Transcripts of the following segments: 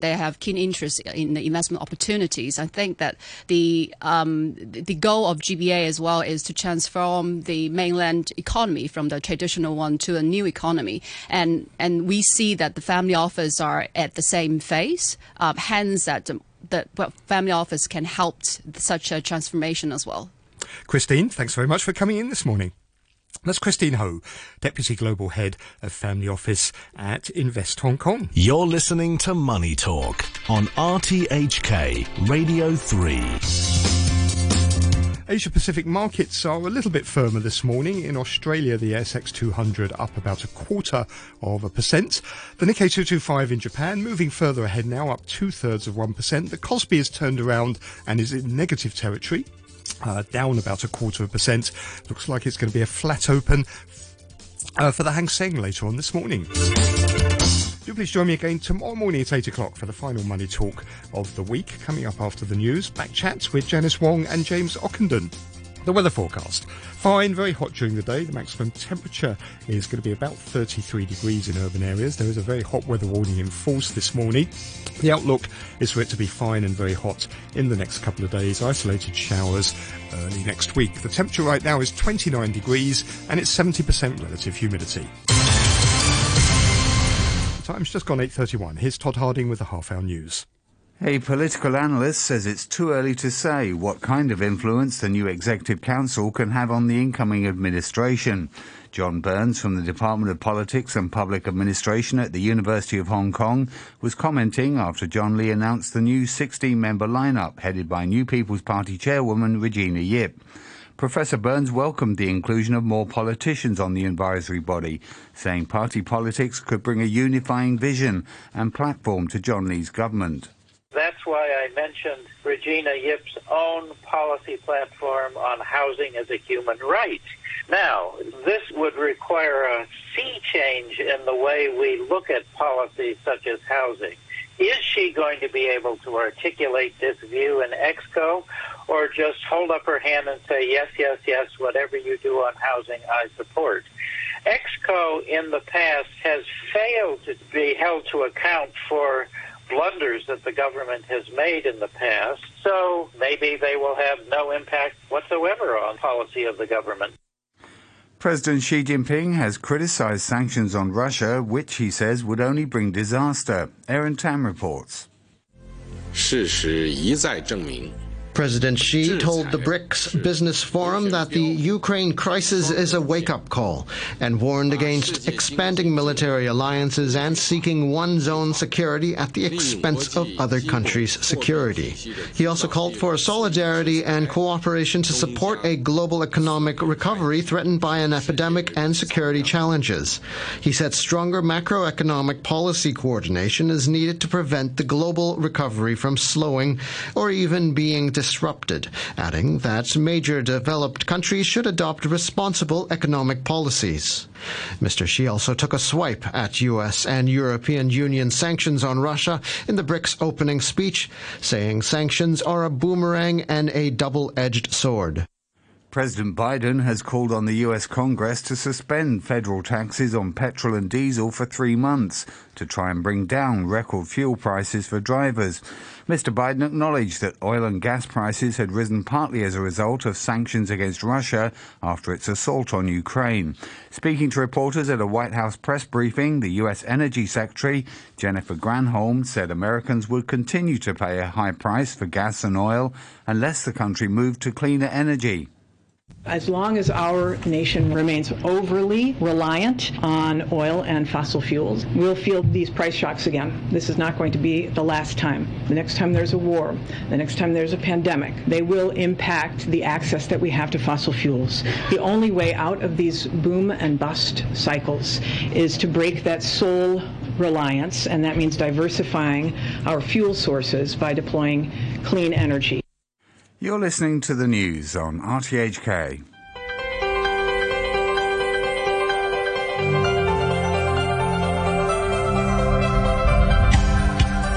they have keen interest in the investment opportunities. I think that the um, the goal of GBA as well is to transform the mainland economy from the traditional one to a new economy, and and we see that the family office are at the same phase. Uh, hence, that the family office can help such a transformation as well. Christine, thanks very much for coming in this morning. That's Christine Ho, Deputy Global Head of Family Office at Invest Hong Kong. You're listening to Money Talk on RTHK Radio 3. Asia Pacific markets are a little bit firmer this morning. In Australia, the ASX 200 up about a quarter of a percent. The Nikkei 225 in Japan moving further ahead now, up two thirds of 1%. The Kospi has turned around and is in negative territory uh, down about a quarter of a percent. Looks like it's going to be a flat open uh, for the Hang Seng later on this morning. Do please join me again tomorrow morning at 8 o'clock for the final money talk of the week. Coming up after the news, back chats with Janice Wong and James Ockenden. The weather forecast. Fine, very hot during the day. The maximum temperature is going to be about 33 degrees in urban areas. There is a very hot weather warning in force this morning. The outlook is for it to be fine and very hot in the next couple of days. Isolated showers early next week. The temperature right now is 29 degrees and it's 70% relative humidity. Time's just gone 8.31. Here's Todd Harding with the half hour news. A political analyst says it's too early to say what kind of influence the new Executive Council can have on the incoming administration. John Burns from the Department of Politics and Public Administration at the University of Hong Kong was commenting after John Lee announced the new 16 member lineup headed by New People's Party chairwoman Regina Ip. Professor Burns welcomed the inclusion of more politicians on the advisory body, saying party politics could bring a unifying vision and platform to John Lee's government. That's why I mentioned Regina Ip's own policy platform on housing as a human right. Now, this would require a sea change in the way we look at policies such as housing. Is she going to be able to articulate this view in EXCO or just hold up her hand and say, yes, yes, yes, whatever you do on housing, I support? EXCO in the past has failed to be held to account for blunders that the government has made in the past, so maybe they will have no impact whatsoever on policy of the government. President Xi Jinping has criticized sanctions on Russia, which he says would only bring disaster. Aaron Tam reports. 事实一再证明。 President Xi told the BRICS Business Forum that the Ukraine crisis is a wake up call and warned against expanding military alliances and seeking one zone security at the expense of other countries' security. He also called for solidarity and cooperation to support a global economic recovery threatened by an epidemic and security challenges. He said stronger macroeconomic policy coordination is needed to prevent the global recovery from slowing or even being disrupted, adding that major developed countries should adopt responsible economic policies. Mr. Xi also took a swipe at U.S. and European Union sanctions on Russia in the BRICS opening speech, saying sanctions are a boomerang and a double edged sword. President Biden has called on the U.S. Congress to suspend federal taxes on petrol and diesel for three months to try and bring down record fuel prices for drivers. Mr. Biden acknowledged that oil and gas prices had risen partly as a result of sanctions against Russia after its assault on Ukraine. Speaking to reporters at a White House press briefing, the U.S. Energy Secretary, Jennifer Granholm, said Americans would continue to pay a high price for gas and oil unless the country moved to cleaner energy. As long as our nation remains overly reliant on oil and fossil fuels, we'll feel these price shocks again. This is not going to be the last time. The next time there's a war, the next time there's a pandemic, they will impact the access that we have to fossil fuels. The only way out of these boom and bust cycles is to break that sole reliance, and that means diversifying our fuel sources by deploying clean energy. You're listening to the news on RTHK.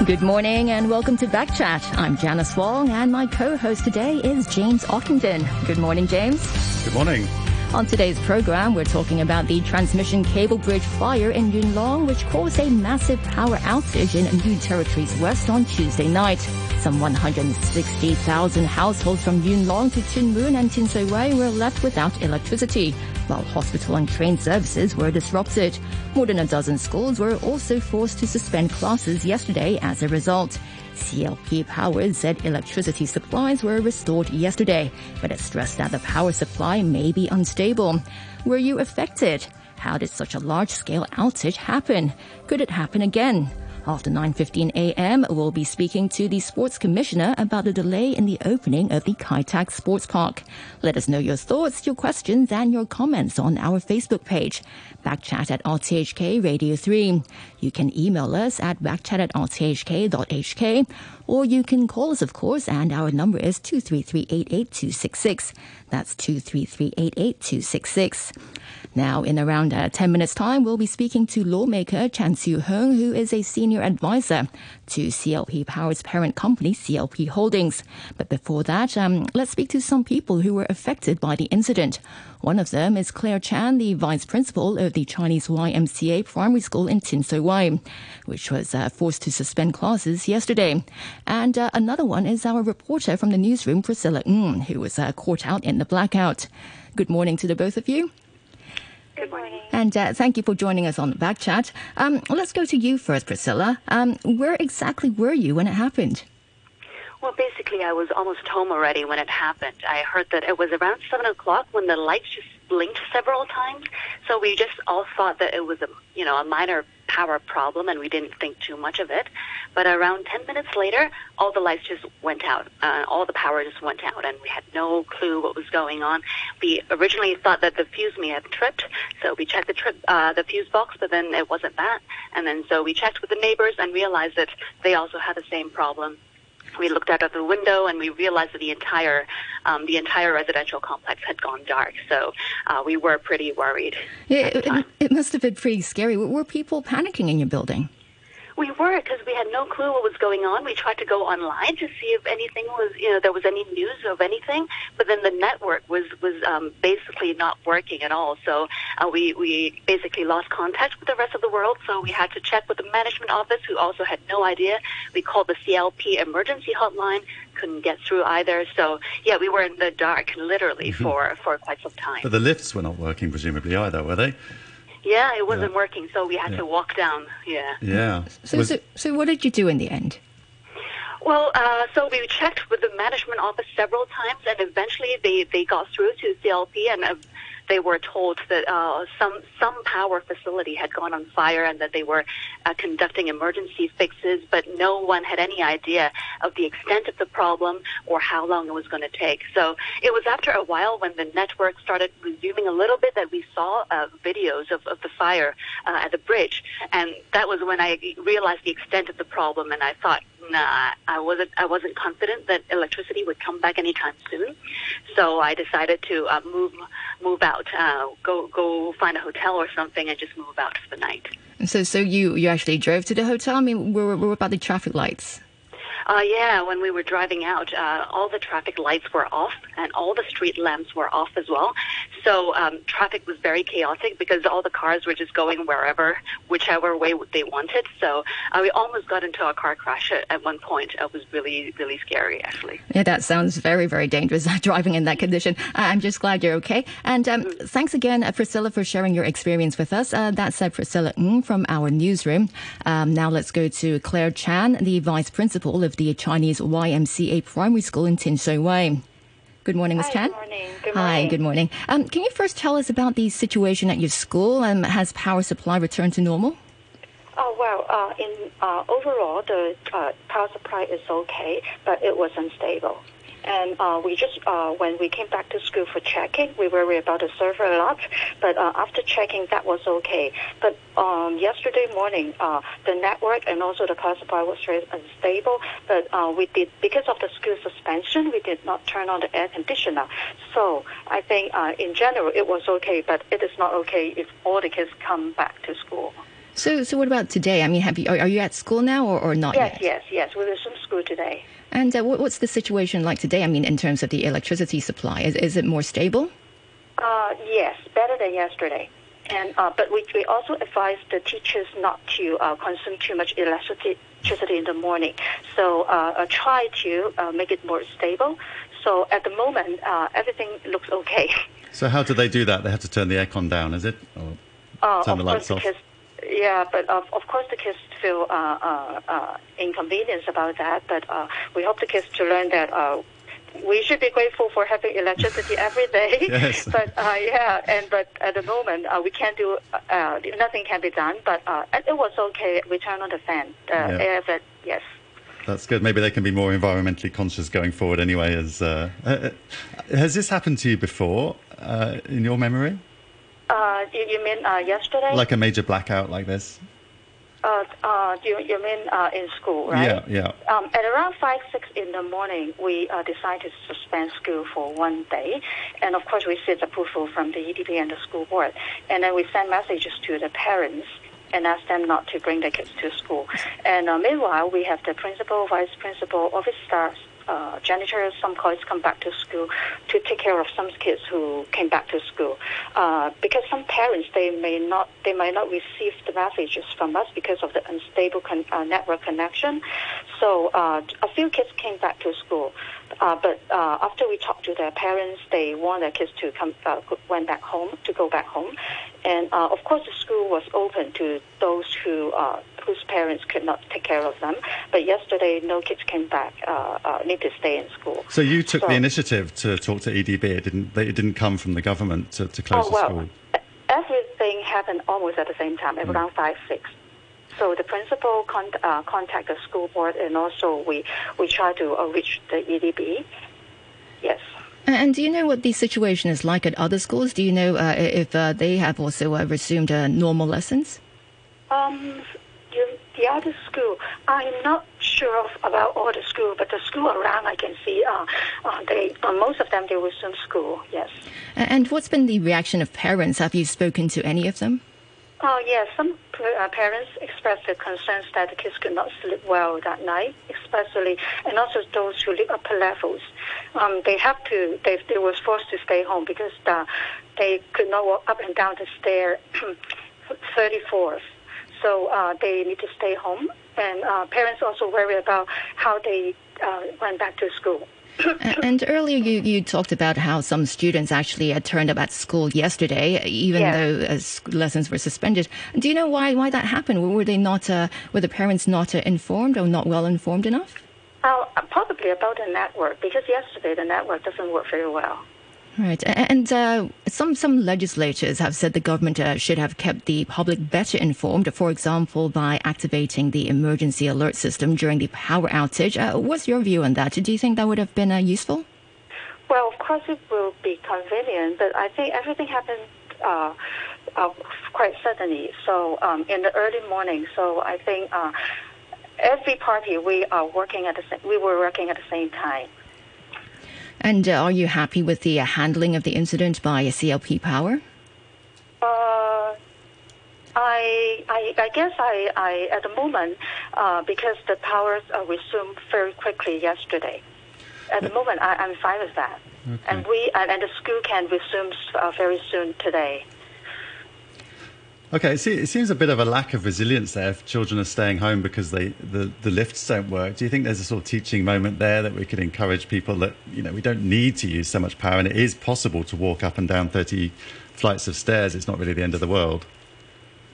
Good morning and welcome to Backchat. I'm Janice Wong and my co-host today is James Ockenden. Good morning, James. Good morning. On today's program, we're talking about the transmission cable bridge fire in Yuen Long, which caused a massive power outage in New Territories West on Tuesday night. Some 160,000 households from Yuen Long to Tuen Mun and Tin Shui Wai were left without electricity, while hospital and train services were disrupted. More than a dozen schools were also forced to suspend classes yesterday as a result. CLP Power said electricity supplies were restored yesterday, but it stressed that the power supply may be unstable. Were you affected? How did such a large-scale outage happen? Could it happen again? After 9.15 a.m., we'll be speaking to the Sports Commissioner about the delay in the opening of the Kai Tak Sports Park. Let us know your thoughts, your questions, and your comments on our Facebook page. Backchat at RTHK Radio 3. You can email us at backchat at rthk.hk or you can call us, of course, and our number is 233 That's 233 Now, in around uh, 10 minutes' time, we'll be speaking to lawmaker Chan Siu Hung, who is a senior advisor to CLP Power's parent company, CLP Holdings. But before that, um, let's speak to some people who were affected by the incident. One of them is Claire Chan, the vice principal of the Chinese YMCA primary school in Tin Shui Wai, which was uh, forced to suspend classes yesterday. And uh, another one is our reporter from the newsroom, Priscilla Ng, who was uh, caught out in the blackout. Good morning to the both of you. Good morning. And uh, thank you for joining us on the Backchat. Um, let's go to you first, Priscilla. Um, where exactly were you when it happened? Well, basically, I was almost home already when it happened. I heard that it was around 7 o'clock when the lights just blinked several times. So we just all thought that it was a, you know, a minor power problem and we didn't think too much of it. But around 10 minutes later, all the lights just went out. Uh, all the power just went out and we had no clue what was going on. We originally thought that the fuse may have tripped. So we checked the trip, uh, the fuse box, but then it wasn't that. And then so we checked with the neighbors and realized that they also had the same problem we looked out of the window and we realized that the entire um, the entire residential complex had gone dark. So uh, we were pretty worried. Yeah, it, it, must have been pretty scary. Were people panicking in your building? We were because we had no clue what was going on. We tried to go online to see if anything was, you know, there was any news of anything, but then the network was was um, basically not working at all. So uh, we we basically lost contact with the rest of the world. So we had to check with the management office, who also had no idea. We called the CLP emergency hotline, couldn't get through either. So yeah, we were in the dark literally mm-hmm. for for quite some time. But the lifts were not working, presumably either, were they? Yeah, it wasn't yeah. working, so we had yeah. to walk down. Yeah. Yeah. So, Was... so, so, what did you do in the end? Well, uh, so we checked with the management office several times, and eventually they, they got through to CLP, and uh, they were told that uh, some some power facility had gone on fire and that they were uh, conducting emergency fixes, but no one had any idea of the extent of the problem or how long it was going to take. So it was after a while when the network started resuming a little bit that we saw uh, videos of, of the fire uh, at the bridge, and that was when I realized the extent of the problem, and I thought, nah, I wasn't I wasn't confident that electricity would come back anytime soon. So I decided to uh, move move out, uh, go go find a hotel or something, and just move out for the night. And So so you you actually drove to the hotel. I mean, where, where about the traffic lights? Uh, yeah, when we were driving out, uh, all the traffic lights were off and all the street lamps were off as well. So um, traffic was very chaotic because all the cars were just going wherever, whichever way they wanted. So uh, we almost got into a car crash at, at one point. It was really, really scary, actually. Yeah, that sounds very, very dangerous driving in that condition. I'm just glad you're okay. And um, mm. thanks again, uh, Priscilla, for sharing your experience with us. Uh, that's uh, Priscilla Ng from our newsroom. Um, now let's go to Claire Chan, the vice principal of the Chinese YMCA primary school in Tin Shui Wai. Good morning, Ms. Chan. Good morning. Good morning. Hi, good morning. Um, can you first tell us about the situation at your school? Um, has power supply returned to normal? Oh well, uh, in uh, overall, the uh, power supply is okay, but it was unstable. And uh, we just, uh, when we came back to school for checking, we were worried about the server a lot. But uh, after checking, that was okay. But um, yesterday morning, uh, the network and also the power supply was very unstable. But uh, we did, because of the school suspension, we did not turn on the air conditioner. So I think uh, in general, it was okay, but it is not okay if all the kids come back to school. So, so what about today? I mean, have you are, are you at school now or, or not yes, yet? Yes, yes, yes. We resumed school today. And uh, what's the situation like today? I mean, in terms of the electricity supply, is, is it more stable? Uh, yes, better than yesterday. And uh, but we, we also advise the teachers not to uh, consume too much electricity, electricity in the morning. So uh, uh try to uh, make it more stable. So at the moment, uh, everything looks okay. So how do they do that? They have to turn the aircon down, is it? Or turn the lights off? Yeah, but of, of course the kids feel inconvenience about that. But we hope the kids to learn that we should be grateful for having electricity every day. yes. But uh, yeah, and but at the moment uh, we can't do uh, nothing can be done. But uh, it was okay. We turn on the fan, yeah. air vent. Yes. That's good. Maybe they can be more environmentally conscious going forward. Anyway, as uh, uh, has this happened to you before in your memory? You, you, mean yesterday? Like a major blackout like this? Uh, uh, you, you mean uh, in school, right? Yeah, yeah. Um, at around 5, 6 in the morning, we uh, decided to suspend school for one day. And of course, we seek approval from the EDB and the school board. And then we send messages to the parents and ask them not to bring their kids to school. And uh, meanwhile, we have the principal, vice principal, office staff, uh, janitors, some colleagues come back to school to take care of some kids who came back to school. Uh, because some parents they may not they might not receive the messages from us because of the unstable con- uh, network connection. So uh, a few kids came back to school, uh, but uh, after we talked to their parents, they want their kids to come went back home to go back home, and of course the school was open to those who whose parents could not take care of them. But yesterday, no kids came back, uh, uh, need to stay in school. So you took so, the initiative to talk to EDB. It didn't. It didn't come from the government to, to close oh, well, the school. Everything happened almost at the same time, mm. around five six. So the principal con- uh, contact the school board, and also we we try to uh, reach the EDB. Yes. And do you know what the situation is like at other schools? Do you know uh, if uh, they have also uh, resumed uh, normal lessons? Um, the other school, I'm not sure of, about all the school, but the school around I can see, uh, uh, they, uh, most of them, they resume school, yes. And what's been the reaction of parents? Have you spoken to any of them? Oh, yes. Some uh, parents expressed their concerns that the kids could not sleep well that night, especially, and also those who live upper levels. Um, they have to, they, they was forced to stay home because the, they could not walk up and down the stair 34th. So uh, they need to stay home. And uh, parents also worry about how they uh, went back to school. and earlier you, you talked about how some students actually had turned up at school yesterday, even yes. though uh, lessons were suspended. Do you know why why that happened? Were they not uh, were the parents not uh, informed or not well informed enough? Uh, probably about the network because yesterday the network doesn't work very well. Right, and uh, some some legislators have said the government uh, should have kept the public better informed. For example, by activating the emergency alert system during the power outage. Uh, what's your view on that? Do you think that would have been uh, useful? Well, of course it will be convenient, but I think everything happened uh, uh, quite suddenly. So um, in the early morning. So I think every party we are working at the sa- we were working at the same time. And uh, are you happy with the uh, handling of the incident by CLP Power? Uh, I, I, I guess I, I at the moment uh, because the powers uh, resumed very quickly yesterday. At the moment, I, I'm fine with that, okay. and we and, and, the school can resume uh, very soon today. Okay, see, it seems a bit of a lack of resilience there if children are staying home because they, the, the lifts don't work. Do you think there's a sort of teaching moment there that we could encourage people that, you know, we don't need to use so much power and it is possible to walk up and down 30 flights of stairs? It's not really the end of the world.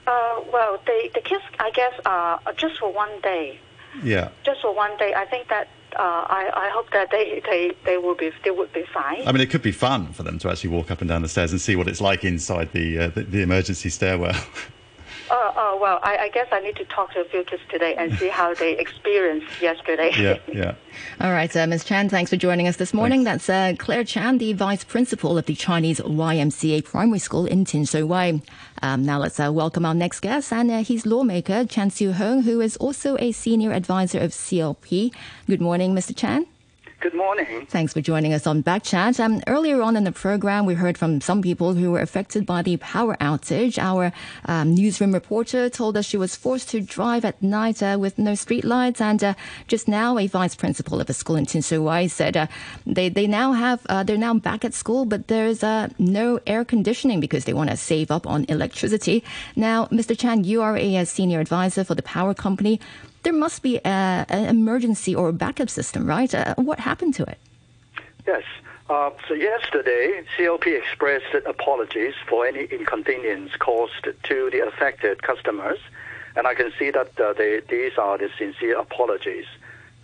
Uh, well, the, the kids, I guess, uh, just for one day. Yeah. Just for one day. I think that uh, I, I hope that they, they, they will be they would be fine. I mean, it could be fun for them to actually walk up and down the stairs and see what it's like inside the uh, the, the, emergency stairwell. Oh, oh well, I, I, guess I need to talk to a few kids today and see how they experienced yesterday. Yeah, yeah. All right, uh, Ms. Chan, thanks for joining us this morning. Thanks. That's uh, Claire Chan, the vice principal of the Chinese YMCA Primary School in Tin Shui Wai. Um, now let's uh, welcome our next guest, and uh, he's lawmaker Chan Siu Hung, who is also a senior advisor of CLP. Good morning, Mr. Chan. Good morning. Thanks for joining us on Backchat. Um, earlier on in the program, we heard from some people who were affected by the power outage. Our um, newsroom reporter told us she was forced to drive at night uh, with no streetlights. And uh, just now, a vice principal of a school in Tin Shui Wai said uh, they they now have uh, they're now back at school, but there's uh, no air conditioning because they want to save up on electricity. Now, Mr. Chan, you are a senior advisor for the power company there must be a, an emergency or a backup system, right? Uh, what happened to it? Yes. Uh, so yesterday, CLP expressed apologies for any inconvenience caused to the affected customers, and I can see that uh, they, these are the sincere apologies.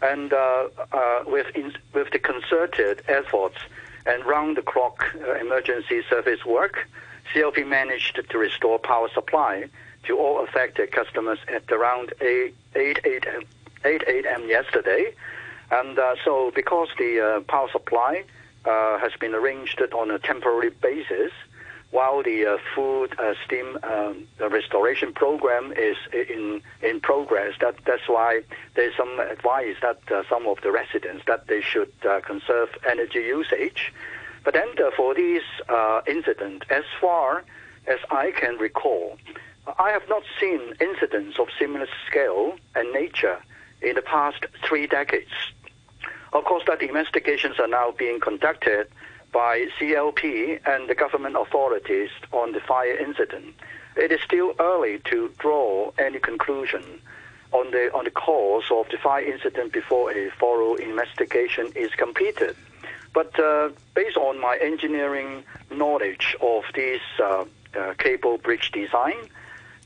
And uh, uh, with in, with the concerted efforts and round-the-clock uh, emergency service work, CLP managed to restore power supply to all affected customers at around 8, 8, 8, 8 a.m. yesterday. And uh, so, because the uh, power supply uh, has been arranged on a temporary basis, while the uh, food uh, steam um, restoration program is in in progress, that that's why there's some advice that uh, some of the residents that they should conserve energy usage. But then for this incident, as far as I can recall, I have not seen incidents of similar scale and nature in the past three decades. Of course, that investigations are now being conducted by CLP and the government authorities on the fire incident. It is still early to draw any conclusion on the on the cause of the fire incident before a thorough investigation is completed. But uh, based on my engineering knowledge of this uh, uh, cable bridge design,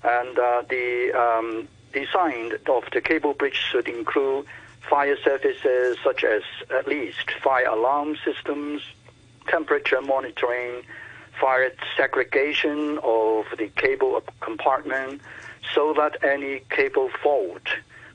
and uh, the um, design of the cable bridge should include fire services such as at least fire alarm systems, temperature monitoring, fire segregation of the cable compartment, so that any cable fault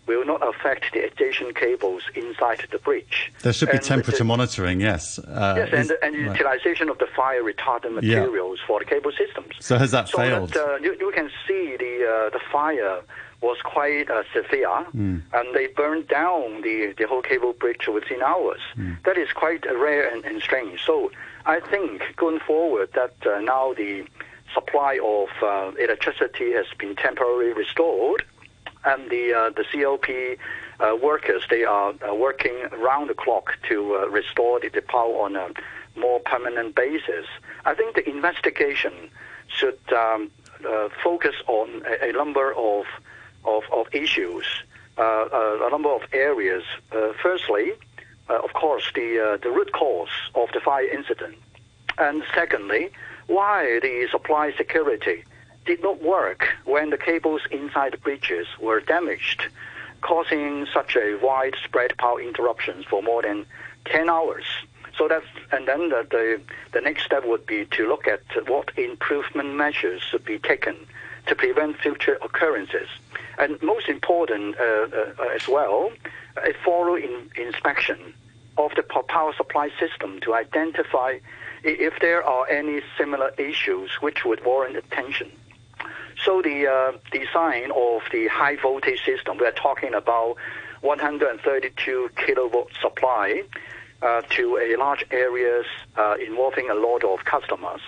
will not affect the adjacent cables inside the bridge. There should be and temperature the, monitoring, yes. Uh, yes, and, and right. utilization of the fire retardant materials yeah. for the cable systems. So has that so failed? That, uh, you, you, can see the uh, the fire was quite uh, severe, mm. and they burned down the, the whole cable bridge within hours. Mm. That is quite rare and, and, strange. So I think going forward that uh, now the supply of uh, electricity has been temporarily restored and the uh, the CLP uh, workers they are uh, working around the clock to uh, restore the, the power on a more permanent basis. I think the investigation should um, uh, focus on a, a number of of, of issues, uh, a number of areas. firstly, of course, the the root cause of the fire incident, and secondly, why the supply security did not work when the cables inside the bridges were damaged, causing such a widespread power interruptions for more than 10 hours. So that's, and then the, the, the next step would be to look at what improvement measures should be taken to prevent future occurrences. And most important uh, uh, as well, a thorough in, inspection of the power supply system to identify if there are any similar issues which would warrant attention. So the uh, design of the high voltage system, we're talking about 132 kilovolt supply uh, to a large areas uh, involving a lot of customers.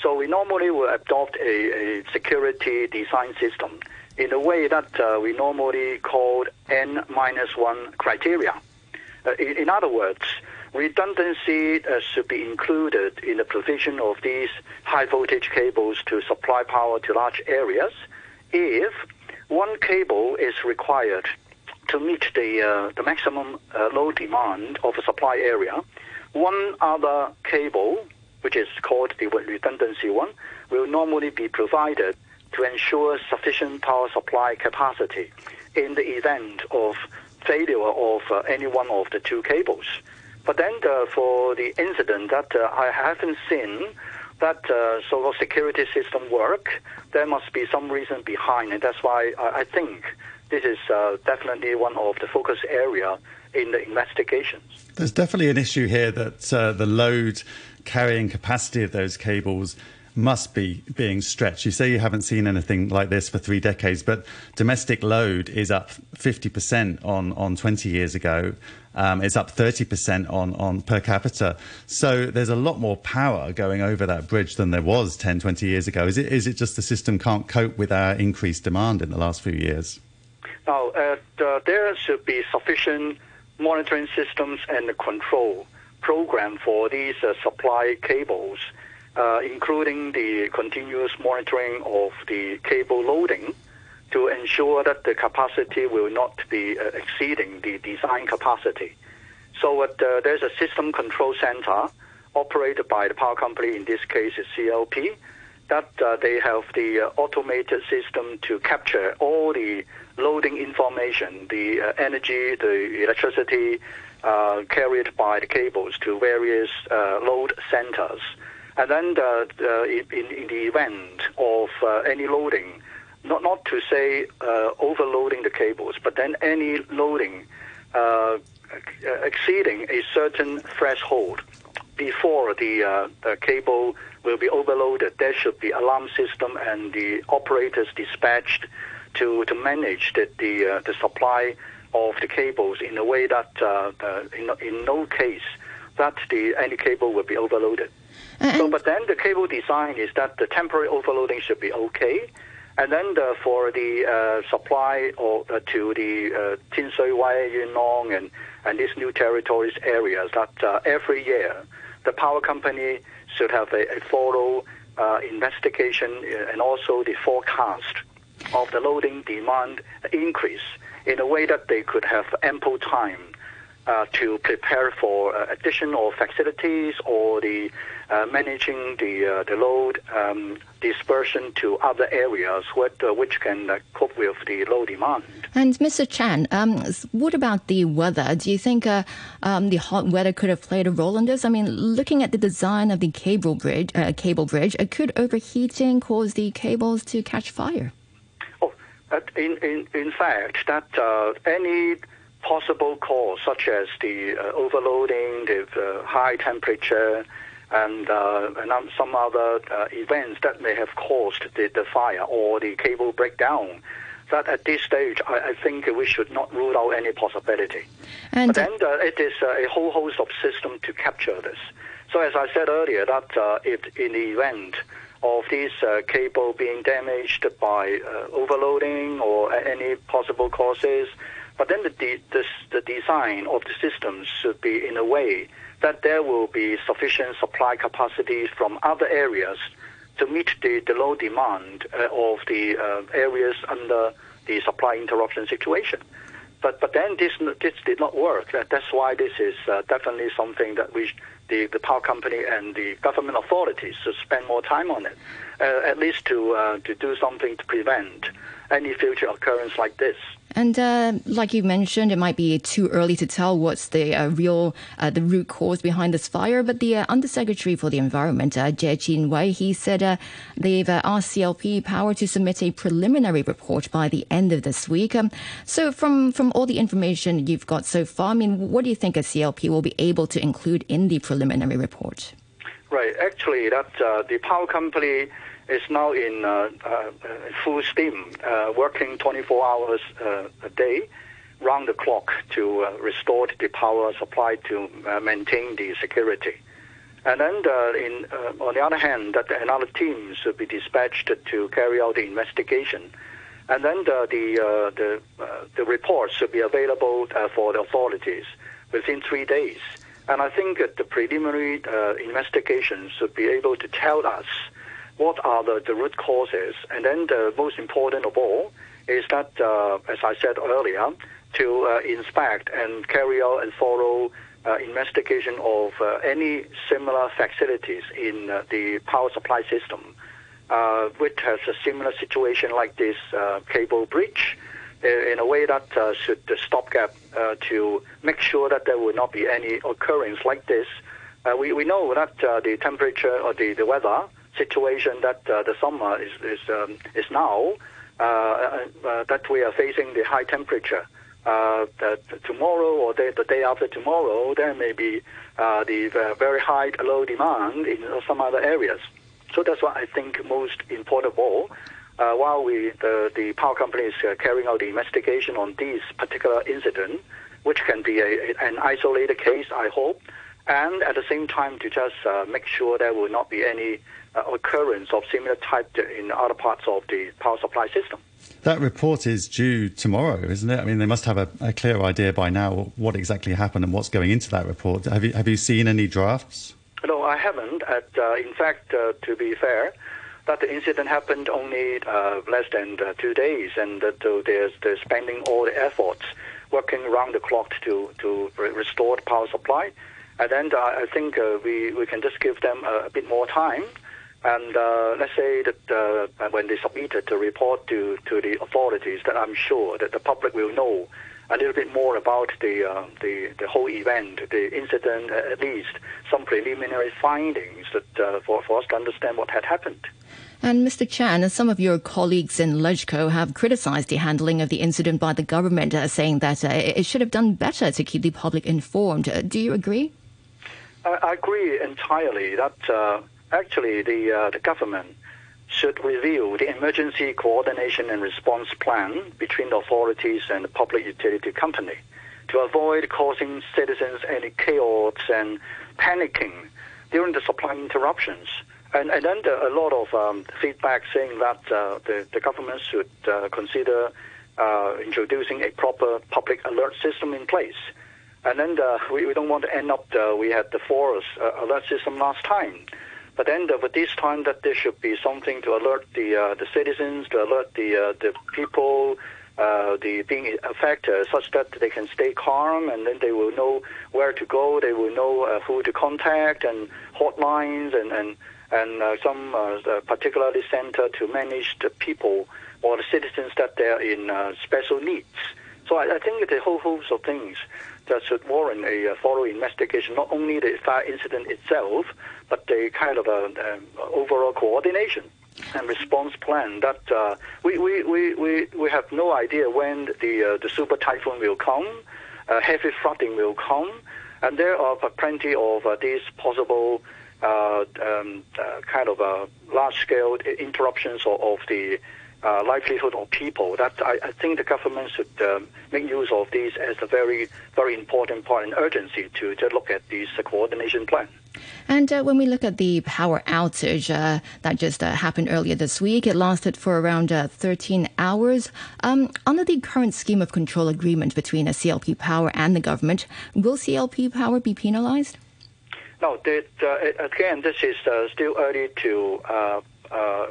So we normally will adopt a, a security design system in a way that uh, we normally call N minus one criteria. Uh, in, in other words, Redundancy uh, should be included in the provision of these high voltage cables to supply power to large areas if one cable is required to meet the, uh, the maximum uh, load demand of a supply area. One other cable, which is called the redundancy one, will normally be provided to ensure sufficient power supply capacity in the event of failure of uh, any one of the two cables. But then uh, for the incident that uh, I haven't seen that uh, so-called security system work, there must be some reason behind it. That's why I, I think this is definitely one of the focus area in the investigations. There's definitely an issue here that uh, the load carrying capacity of those cables must be being stretched. You say you haven't seen anything like this for three decades, but domestic load is up 50% on, on 20 years ago. Um, it's up 30% on, on per capita. So there's a lot more power going over that bridge than there was 10, 20 years ago. Is it, is it just the system can't cope with our increased demand in the last few years? Now, uh, there should be sufficient monitoring systems and control program for these uh, supply cables, uh, including the continuous monitoring of the cable loading to ensure that the capacity will not be uh, exceeding the design capacity. So uh, there's a system control center operated by the power company, in this case is CLP, that uh, they have the uh, automated system to capture all the loading information, the uh, energy, the electricity uh, carried by the cables to various load centers. And then the, the, in, in, the event of any loading, not not to say uh, overloading the cables, but then any loading uh, exceeding a certain threshold before the, uh, the cable will be overloaded, there should be alarm system and the operators dispatched to to manage the the, uh, the supply of the cables in a way that uh, in, in no case that the any cable will be overloaded. so, but then the cable design is that the temporary overloading should be okay and then the, for the uh, supply or, uh, to the uh, Tin Shui Wai, Yuen Long, and, and these new territories areas, that uh, every year the power company should have a, a thorough uh, investigation uh, and also the forecast of the loading demand increase in a way that they could have ample time uh, to prepare for uh, additional facilities or the uh, managing the uh, the load um, dispersion to other areas what, uh, which can uh, cope with the low demand. And Mr. Chan, um, what about the weather? Do you think um, the hot weather could have played a role in this? I mean, looking at the design of the cable bridge, cable bridge, could overheating cause the cables to catch fire? Oh, in in in fact, that any possible cause, such as the uh, overloading, the uh, high temperature, and, uh, and some other uh, events that may have caused the, the fire or the cable breakdown. That at this stage, I, I think we should not rule out any possibility. And but then uh, it is a whole host of systems to capture this. So as I said earlier, that if in the event of this uh, cable being damaged by uh, overloading or any possible causes, but then the, the, the design of the systems should be in a way that there will be sufficient supply capacity from other areas to meet the, the load demand uh, of the uh, areas under the supply interruption situation. But but then this this did not work. That's why this is uh, definitely something that we the, the power company and the government authorities should spend more time on it, uh, at least to uh, to do something to prevent any future occurrence like this. And uh, like you mentioned, it might be too early to tell what's the uh, real uh, the root cause behind this fire. But the uh, Undersecretary for the Environment, uh, Tse Chin-wan, he said uh, they've asked CLP Power to submit a preliminary report by the end of this week. Um, so from from all the information you've got so far, I mean, what do you think a CLP will be able to include in the preliminary report? Right. Actually, that the power company is now in uh, uh, full steam, uh, working 24 hours a day, round the clock to restore the power supply to maintain the security. And then, in, on the other hand, that another team should be dispatched to carry out the investigation. And then the the uh, the, uh, the report should be available uh, for the authorities within three days. And I think that the preliminary investigation should be able to tell us what are the, the root causes. And then the most important of all is that, uh, as I said earlier, to uh, inspect and carry out a thorough uh, investigation of uh, any similar facilities in uh, the power supply system, uh, which has a similar situation like this cable bridge, in a way that should stopgap to make sure that there will not be any occurrence like this. we, we know that the temperature or the, the weather situation that uh, the summer is is, um, is now uh, uh, that we are facing the high temperature. that tomorrow or the, day after tomorrow, there may be the very high load demand in some other areas. So that's what I think most important of all. Uh, while we the, the power company is uh, carrying out the investigation on this particular incident, which can be a, an isolated case, I hope, and at the same time to just uh, make sure there will not be any uh, occurrence of similar type in other parts of the power supply system. That report is due tomorrow, isn't it? I mean, they must have a, a clear idea by now what exactly happened and what's going into that report. Have you have you seen any drafts? No, I haven't. At, uh, in fact, uh, to be fair, that the incident happened only uh, less than uh, two days, and that they're, they're spending all the efforts working around the clock to to restore the power supply. And then uh, I think uh, we we can just give them a, a bit more time and uh, let's say that uh, when they submitted the report to, to the authorities, that I'm sure that the public will know a little bit more about the, uh, the, the whole event, the incident, at least some preliminary findings that, uh, for, for us to understand what had happened. And Mr. Chan, some of your colleagues in LegCo have criticized the handling of the incident by the government, uh, saying that uh, it should have done better to keep the public informed. do you agree? I, I agree entirely that actually the uh, the government should review the emergency coordination and response plan between the authorities and the public utility company to avoid causing citizens any chaos and panicking during the supply interruptions. And, and then a lot of um, feedback saying that uh, the, the government should uh, consider uh, introducing a proper public alert system in place. And then the, uh, we, we don't want to end up, the, uh, we had the forest uh, alert system last time. But then for this time, that there should be something to alert the uh, the citizens, to alert the uh, the people, uh, the being affected, such that they can stay calm, and then they will know where to go. They will know uh, who to contact, and hotlines, and and and some particularly center to manage the people or the citizens that they're in special needs. So I, I think the whole host of things that should warrant a thorough investigation, not only the fire incident itself, but the kind of a, overall coordination and response plan that uh, we, we, we, we, we have no idea when the, uh, the super typhoon will come, uh, heavy flooding will come, and there are plenty of uh, these possible uh, um, uh, kind of large-scale interruptions of, of the uh, livelihood of people. That I, I think the government should um, make use of this as a very, very important part and urgency to, to look at this uh, coordination plan. And uh, when we look at the power outage uh, that just uh, happened earlier this week, it lasted for around uh, 13 hours. Um, under the current scheme of control agreement between CLP Power and the government, will CLP Power be penalized? No, that, again, this is still early to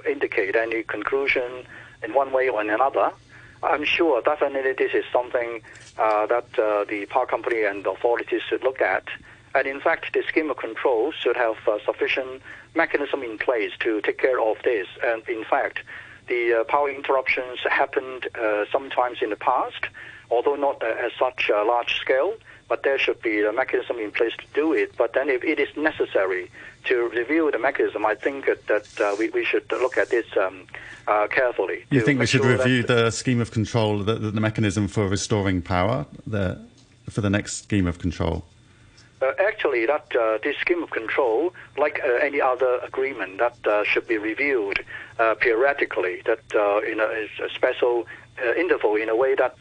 indicate any conclusion in one way or another. I'm sure definitely this is something uh, that uh, the power company and authorities should look at. And in fact, the scheme of control should have uh, sufficient mechanism in place to take care of this. And in fact, the uh, power interruptions happened uh, sometimes in the past, although not uh, at such a large scale but there should be a mechanism in place to do it. But then if it is necessary to review the mechanism, I think that, we, we should look at this um, uh, carefully. You think we should sure review the scheme of control, the, the, mechanism for restoring power the, for the next scheme of control? Uh, actually, that uh, this scheme of control, like uh, any other agreement, that uh, should be reviewed uh, periodically. That uh, in a, a special interval, in a way that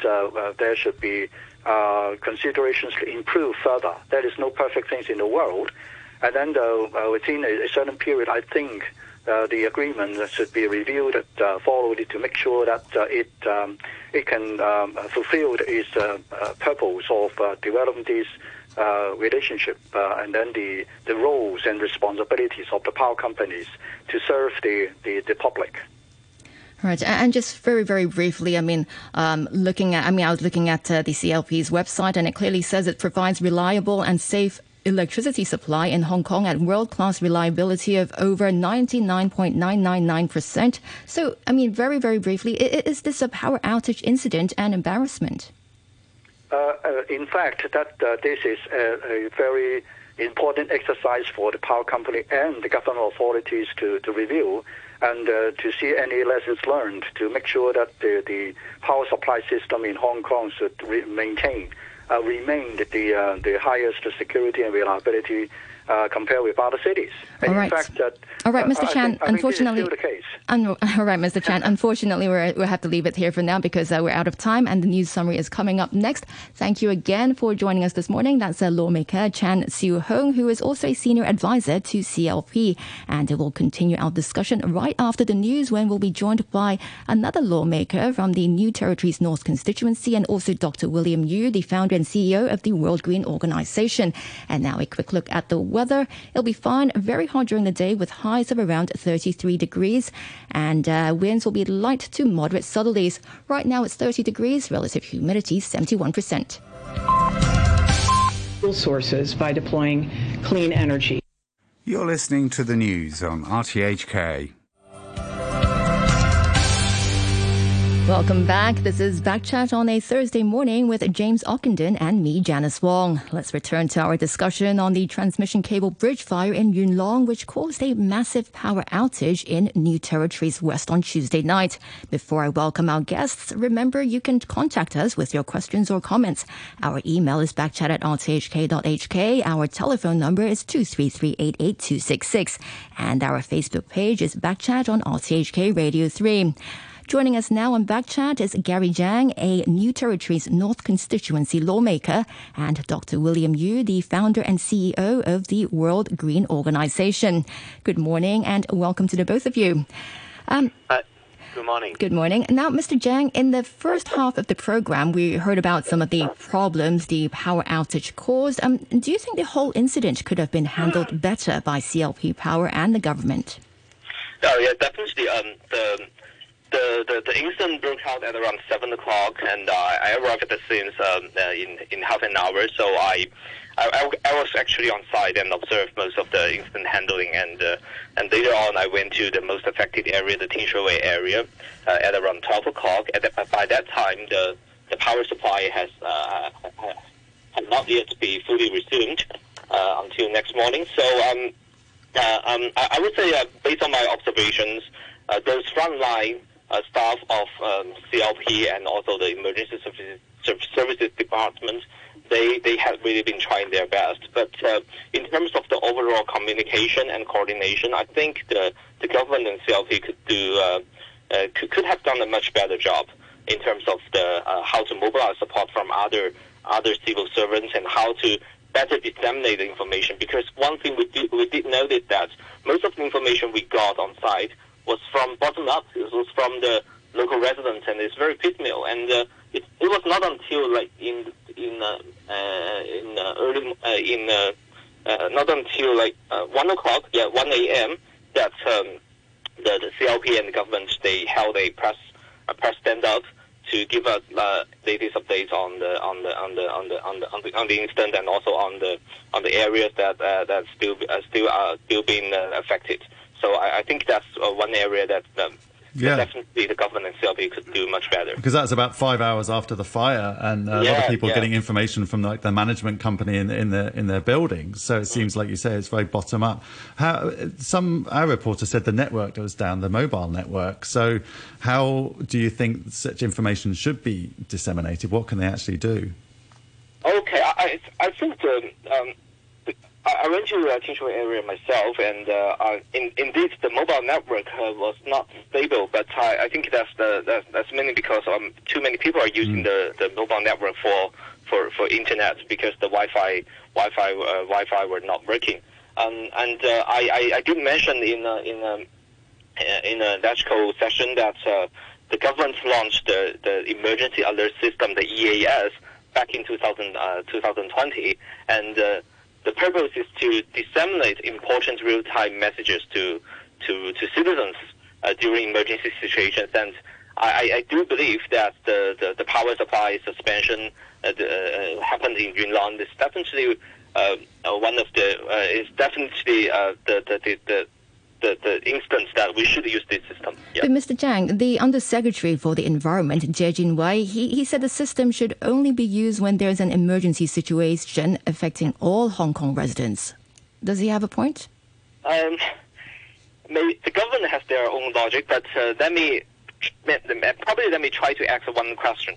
there should be uh, considerations to improve further. There is no perfect things in the world. And then uh, within a, a, certain period, I think uh, the agreement should be reviewed uh, followed to make sure that uh, it um, it can um, fulfill its uh, purpose of developing this relationship and then the, the roles and responsibilities of the power companies to serve the, the, the public. Right, and just very, very briefly, I mean, um, looking at, I mean, I was looking at uh, the CLP's website, and it clearly says it provides reliable and safe electricity supply in Hong Kong at world-class reliability of over 99.999%. So, I mean, very, very briefly, is this a power outage incident and embarrassment? Uh, uh, in fact, that uh, this is a, a, very important exercise for the power company and the government authorities to, to review and uh, to see any lessons learned to make sure that the, the power supply system in Hong Kong should re- maintain uh, remain the uh, the highest security and reliability uh, compared with other cities. And All in right. fact, that, All right, uh, Mr. I Chan, I think is unfortunately- still the case. Un- all right, Mr. Chan. Unfortunately, we'll have to leave it here for now because uh, we're out of time and the news summary is coming up next. Thank you again for joining us this morning. That's uh, lawmaker Chan Siu Hung, who is also a senior advisor to CLP. And we'll continue our discussion right after the news when we'll be joined by another lawmaker from the New Territories North constituency and also Dr. William Yu, the founder and CEO of the World Green Organization. And now a quick look at the weather. It'll be fine, very hot during the day with highs of around 33 degrees and uh, winds will be light to moderate southerlies. Right now it's 30 degrees, relative humidity 71%. Sources by deploying clean energy. You're listening to the news on RTHK. Welcome back. This is Backchat on a Thursday morning with James Ockenden and me, Janice Wong. Let's return to our discussion on the transmission cable bridge fire in Yuen Long, which caused a massive power outage in New Territories West on Tuesday night. Before I welcome our guests, remember you can contact us with your questions or comments. Our email is backchat at rthk.hk. Our telephone number is 233-88266. And our Facebook page is Backchat on RTHK Radio 3. Joining us now on Backchat is Gary Zhang, a New Territories North constituency lawmaker, and Dr. William Yu, the founder and CEO of the World Green Organization. Good morning and welcome to the both of you. Um, Good morning. Good morning. Now, Mr. Zhang, in the first half of the program, we heard about some of the problems the power outage caused. Um, do you think the whole incident could have been handled better by CLP Power and the government? Oh yeah, definitely. Um, the the the, the incident broke out at around seven o'clock, and uh, I arrived at the scene um, uh, in in half an hour. So I, I I was actually on site and observed most of the incident handling, and uh, and later on I went to the most affected area, the Tin Shui area, uh, at around twelve o'clock. At the, by that time, the the power supply has uh, had not yet be fully resumed uh, until next morning. So um, uh, um, I, I would say, uh, based on my observations, uh, those frontline uh, staff of um, CLP and also the emergency services, services department, they they have really been trying their best. But uh, in terms of the overall communication and coordination, I think the the government and CLP could do uh, uh, could, could have done a much better job in terms of the uh, how to mobilize support from other other civil servants and how to better disseminate the information. Because one thing we did we did notice that most of the information we got on site was from bottom up. It was from the local residents, and it's very piecemeal. And uh, it, it was not until like in in uh, uh, in uh, early uh, in uh, uh, not until like uh, one o'clock, yeah, one a.m. that um, the, the CLP and the government they held a press a press stand up to give us uh, latest updates on the on the on the on the on the on the, on the incident and also on the on the areas that uh, that still uh, still are still being uh, affected. So I, I think that's uh, one area that um, Yeah. definitely the government and CLP could do much better. Because that's about five hours after the fire, and uh, a lot of people yeah. getting information from like the management company in in their in their buildings. So it seems like you say it's very bottom up. How some our reporter said the network was down, the mobile network. So how do you think such information should be disseminated? What can they actually do? Okay, I I, I think the, um, I I went to uh, Tin Shui area myself, and uh, uh, in, indeed the mobile network uh, was not stable. But I, I think that's the that's, that's mainly because um, too many people are using the, the mobile network for, for, for internet because the Wi-Fi Wi-Fi uh, Wi-Fi were not working. Um, and uh, I, I I did mention in uh, in um, uh, in a electrical session that uh, the government launched the, the emergency alert system, the EAS, back in 2000, uh, 2020, and uh, the purpose is to disseminate important real-time messages to to, to citizens uh, during emergency situations. And I, I- do believe that the, the, the power supply suspension uh, the, uh, happened in Yuen Long is definitely uh, uh, one of the uh, is definitely uh, the, the, the, the the, instance that we should use this system. Yeah. But Mr. Zhang, the Undersecretary for the Environment, Tse Chin-wan, he, he said the system should only be used when there's an emergency situation affecting all Hong Kong residents. Does he have a point? Um, maybe the government has their own logic, but uh, let me probably let me try to ask one question.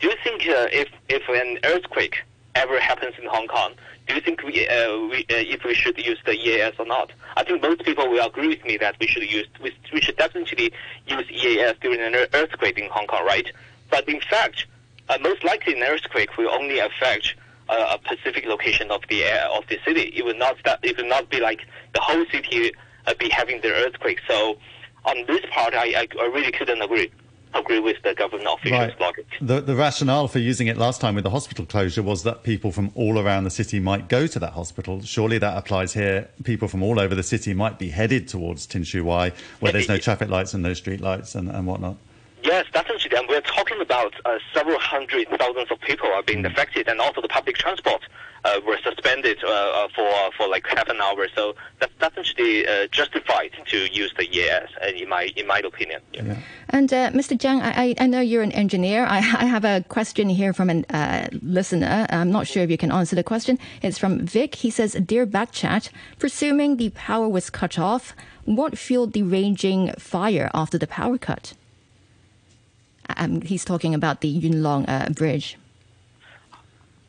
Do you think uh, if if an earthquake ever happens in Hong Kong, do you think we, uh, we uh, if we should use the EAS or not? I think most people will agree with me that we should use we, we should definitely use EAS during an earthquake in Hong Kong, right? But in fact, uh, most likely an earthquake will only affect uh, a specific location of the of the city. It will not start, it will not be like the whole city uh, be having the earthquake. So on this part, I, I really couldn't agree agree with the government officials' right. logic. The, the rationale for using it last time with the hospital closure was that people from all around the city might go to that hospital. Surely that applies here. People from all over the city might be headed towards Tin Shui Wai, where there's no traffic lights and no street lights and, and whatnot. Yes, definitely. And we're about uh, several hundred thousands of people are being affected, and also the public transport uh, were suspended uh, uh for for like half an hour. So that's definitely uh, justified to use the EAS, uh, in my in my opinion. Yeah. Yeah. And Mr. Zhang, I, I know you're an engineer. I, I have a question here from a listener. I'm not sure if you can answer the question. It's from Vic. He says, "Dear Backchat, presuming the power was cut off, what fueled the raging fire after the power cut?" Um, he's talking about the Yuen Long uh, Bridge.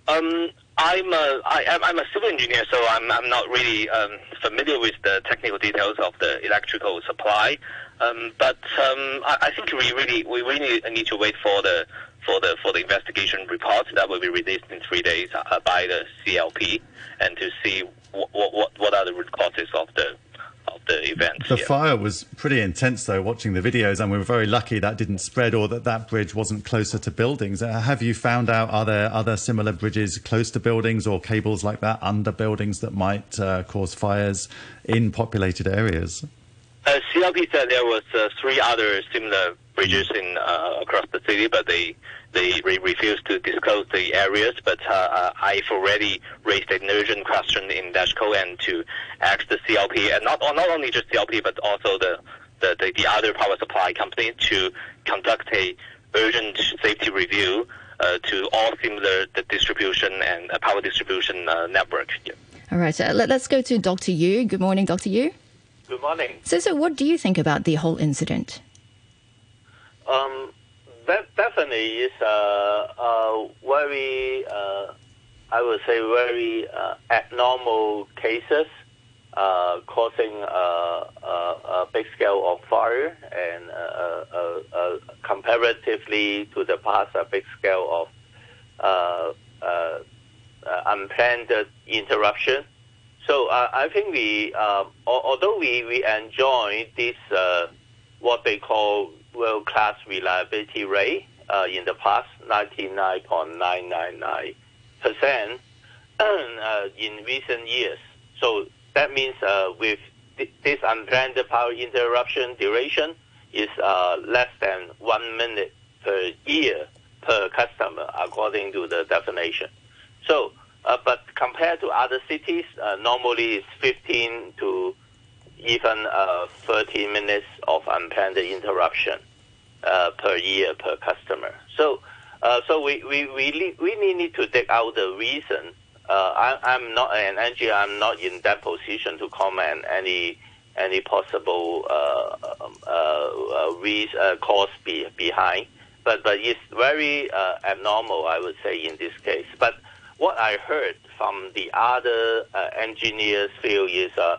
Um, I'm a, I, I'm a civil engineer, so I'm, I'm not really um, familiar with the technical details of the electrical supply. Um, but um, I, I, think we really we really need to wait for the for the for the investigation report that will be released in three days uh, by the CLP, and to see what what, what are the root causes of the the event. The yeah. fire was pretty intense, though, watching the videos, and we were very lucky that didn't spread or that that bridge wasn't closer to buildings. Uh, have you found out are there other similar bridges close to buildings or cables like that under buildings that might uh, cause fires in populated areas? Uh, CLP said there was uh, three other similar bridges in uh, across the city, but they they re- refused to disclose the areas. But uh, uh I've already raised an urgent question in LegCo and to ask the CLP, and not not only just CLP, but also the the, the, the other power supply company to conduct a urgent safety review uh, to all similar the distribution and power distribution network. Yeah. All right, let, us go to Dr. Yu. Good morning, Dr. Yu. Good morning. So, so what do you think about the whole incident? Um, that definitely is a, a very, uh, I would say, very uh, abnormal cases uh, causing a, a, a, big scale of fire and uh, comparatively to the past, a big scale of uh, uh, unplanned interruption so uh, I think we, uh, although we, we enjoy this uh, what they call world-class reliability rate uh, in the past, 99.999 percent uh, in recent years. So that means uh, with th- this unplanned power interruption duration is less than one minute per year per customer, according to the definition. So uh, but compared to other cities, uh, normally it's 15 to even uh, 30 minutes of unplanned interruption uh, per year per customer. So, uh, so we, we, we really need to dig out the reason. Uh, I, am not an engineer. I'm not in that position to comment any any possible um, reason, cause be, behind. But but it's very abnormal, I would say, in this case. But what I heard from the other uh, engineers feel is uh,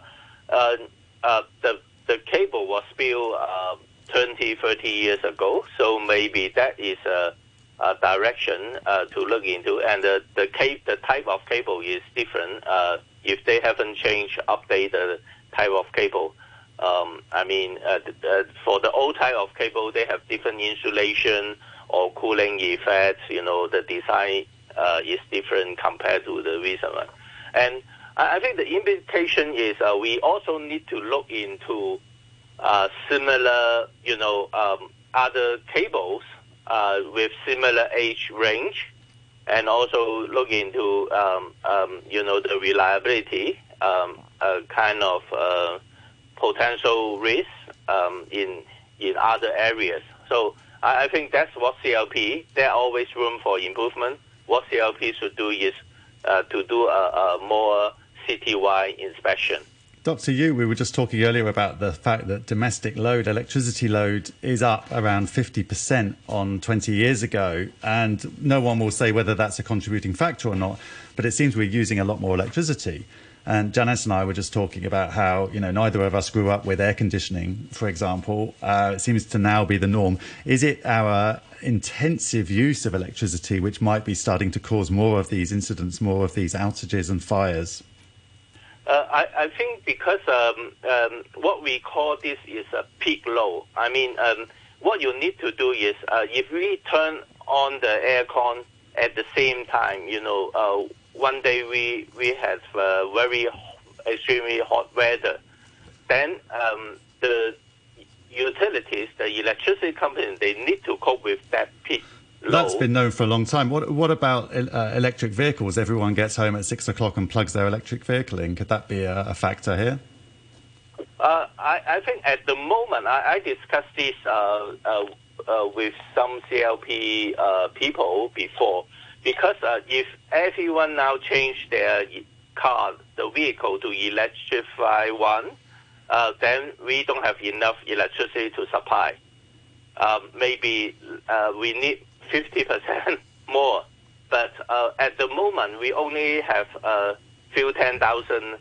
uh, uh, the the cable was built uh, 20, 30 years ago, so maybe that is a, a direction uh, to look into. And the the, type of cable is different. Uh, if they haven't changed, update the type of cable. Um, I mean, uh, uh, for the old type of cable, they have different insulation or cooling effects. You know, the design is different compared to the recent one. And I think the implication is uh, we also need to look into uh, similar, you know, um, other cables uh, with similar age range, and also look into, um, um, you know, the reliability, um, kind of uh, potential risk um, in in other areas. So I, I think that's what CLP. There always room for improvement what CLP should do is uh, to do a, a more citywide inspection Dr. Yu, we were just talking earlier about the fact that domestic load, electricity load, is up around 50% on 20 years ago. And no one will say whether that's a contributing factor or not, but it seems we're using a lot more electricity. And Janice and I were just talking about how, you know, neither of us grew up with air conditioning, for example. Uh, it seems to now be the norm. Is it our intensive use of electricity which might be starting to cause more of these incidents, more of these outages and fires? Uh, I, I, think because um, um, what we call this is a peak load. I mean, um, what you need to do is uh, if we turn on the aircon at the same time, you know, uh, one day we we have uh, very extremely hot weather, then um, the utilities, the electricity companies, they need to cope with that peak that's been known for a long time. What what about uh, electric vehicles? Everyone gets home at six o'clock and plugs their electric vehicle in. Could that be a, a factor here? Uh, I, I, think at the moment, I, I discussed this uh, uh, uh with some CLP uh, people before, because if everyone now change their car, the vehicle to electrify one, then we don't have enough electricity to supply. Um, maybe we need 50% more. But uh, at the moment, we only have a few 10,000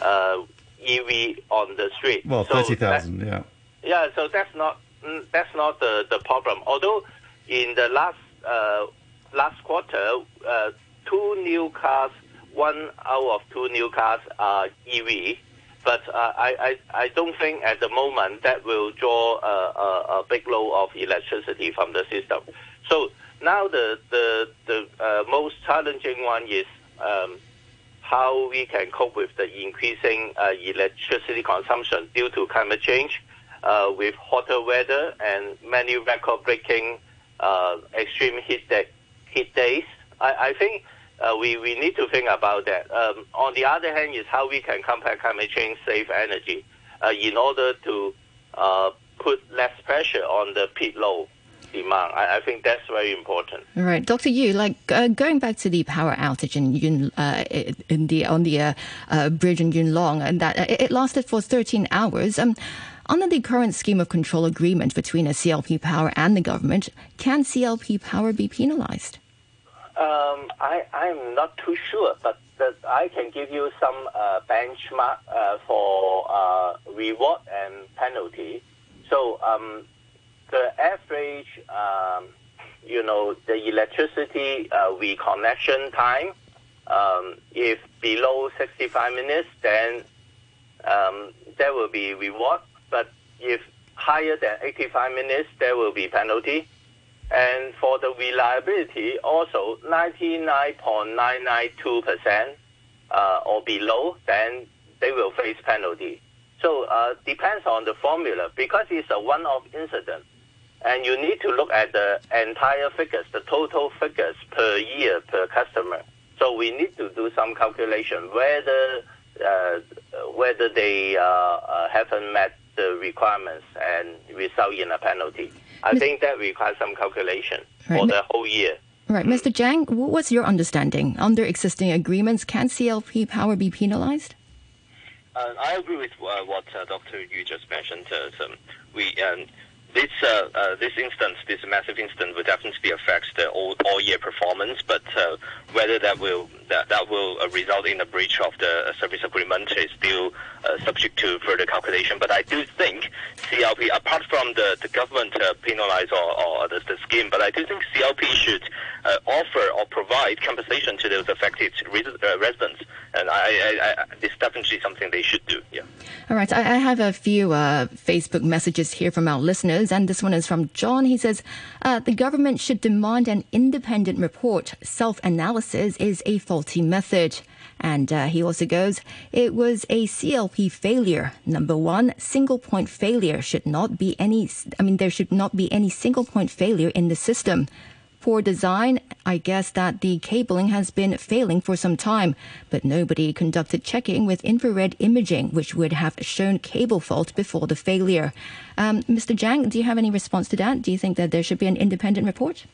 uh, EV on the street. Well, so 30,000, yeah. Yeah, so that's not mm, that's not the, the problem. Although in the last uh, last quarter, uh, two new cars, one out of two new cars are EV. But uh, I, don't think at the moment that will draw a, big load of electricity from the system. So now the the the uh, most challenging one is um, how we can cope with the increasing electricity consumption due to climate change, with hotter weather and many record-breaking extreme heat, de- heat days. I, I think uh, we, we need to think about that. Um, on the other hand, is how we can combat climate change, save energy, uh, in order to put less pressure on the peak load demand. I, I, think that's very important. Right, Dr. Yu, like uh, going back to the power outage in Yun, uh, in the on the uh, uh bridge in Yuen Long, and that uh, it lasted for 13 hours. Um, under the current scheme of control agreement between a CLP Power and the government, can CLP Power be penalized? Um, I, I'm not too sure, but I can give you some uh, benchmark for reward and penalty. So um, the average, um, you know, the electricity uh, reconnection time, um, if below 65 minutes, then um, there will be reward. But if higher than 85 minutes, there will be penalty. And for the reliability, also 99.992% uh, or below, then they will face penalty. So uh, depends on the formula because it's a one-off incident and you need to look at the entire figures, the total figures per year per customer. So we need to do some calculation whether uh, whether they uh, uh, haven't met the requirements and result in a penalty. I think that requires some calculation right. for the whole year. Right, Mr. Zhang, what's your understanding? Under existing agreements, can CLP power be penalized? Uh, I agree with uh, what uh, Dr. Yu just mentioned. So we um, this uh, uh, this instance, this massive instance, will definitely affect the all, all year performance. But uh, whether that will that, that will uh, result in a breach of the uh, service agreement is still uh, subject to further calculation. But I do think CLP, apart from the, the government penalize or, or the, the, scheme, but I do think CLP should offer or provide compensation to those affected residents. And I, I, I, this definitely something they should do. Yeah. All right. I, I have a few Facebook messages here from our listeners, and this one is from John. He says the government should demand an independent report. Self-analysis is a faulty method. And uh, he also goes, it was a CLP failure. Number one, single point failure should not be any, I mean, there should not be any single point failure in the system. Poor design, I guess that the cabling has been failing for some time, but nobody conducted checking with infrared imaging, which would have shown cable fault before the failure. Um, Mr. Zhang, do you have any response to that? Do you think that there should be an independent report?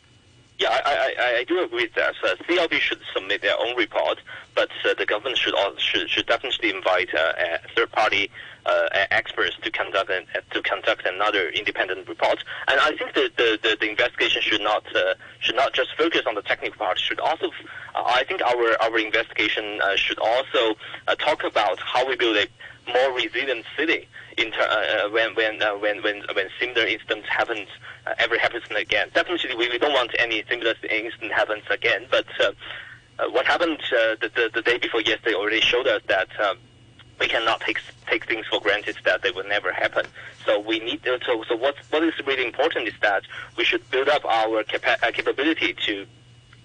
Yeah, I, I, I do agree with that. Uh, CLP should submit their own report, but uh, the government should should should definitely invite a third party uh, experts to conduct an, to conduct another independent report. And I think the the, the, the investigation should not uh, should not just focus on the technical part. Should also, uh, I think our our investigation uh, should also uh, talk about how we build a more resilient city in ter- uh, when when when when when similar incidents happens ever happens again. Definitely, we, we don't want any similar incident happens again. But what happened the, the the day before yesterday already showed us that. We cannot take take things for granted that they will never happen. So we need to, so so what what is really important is that we should build up our capa- uh, capability to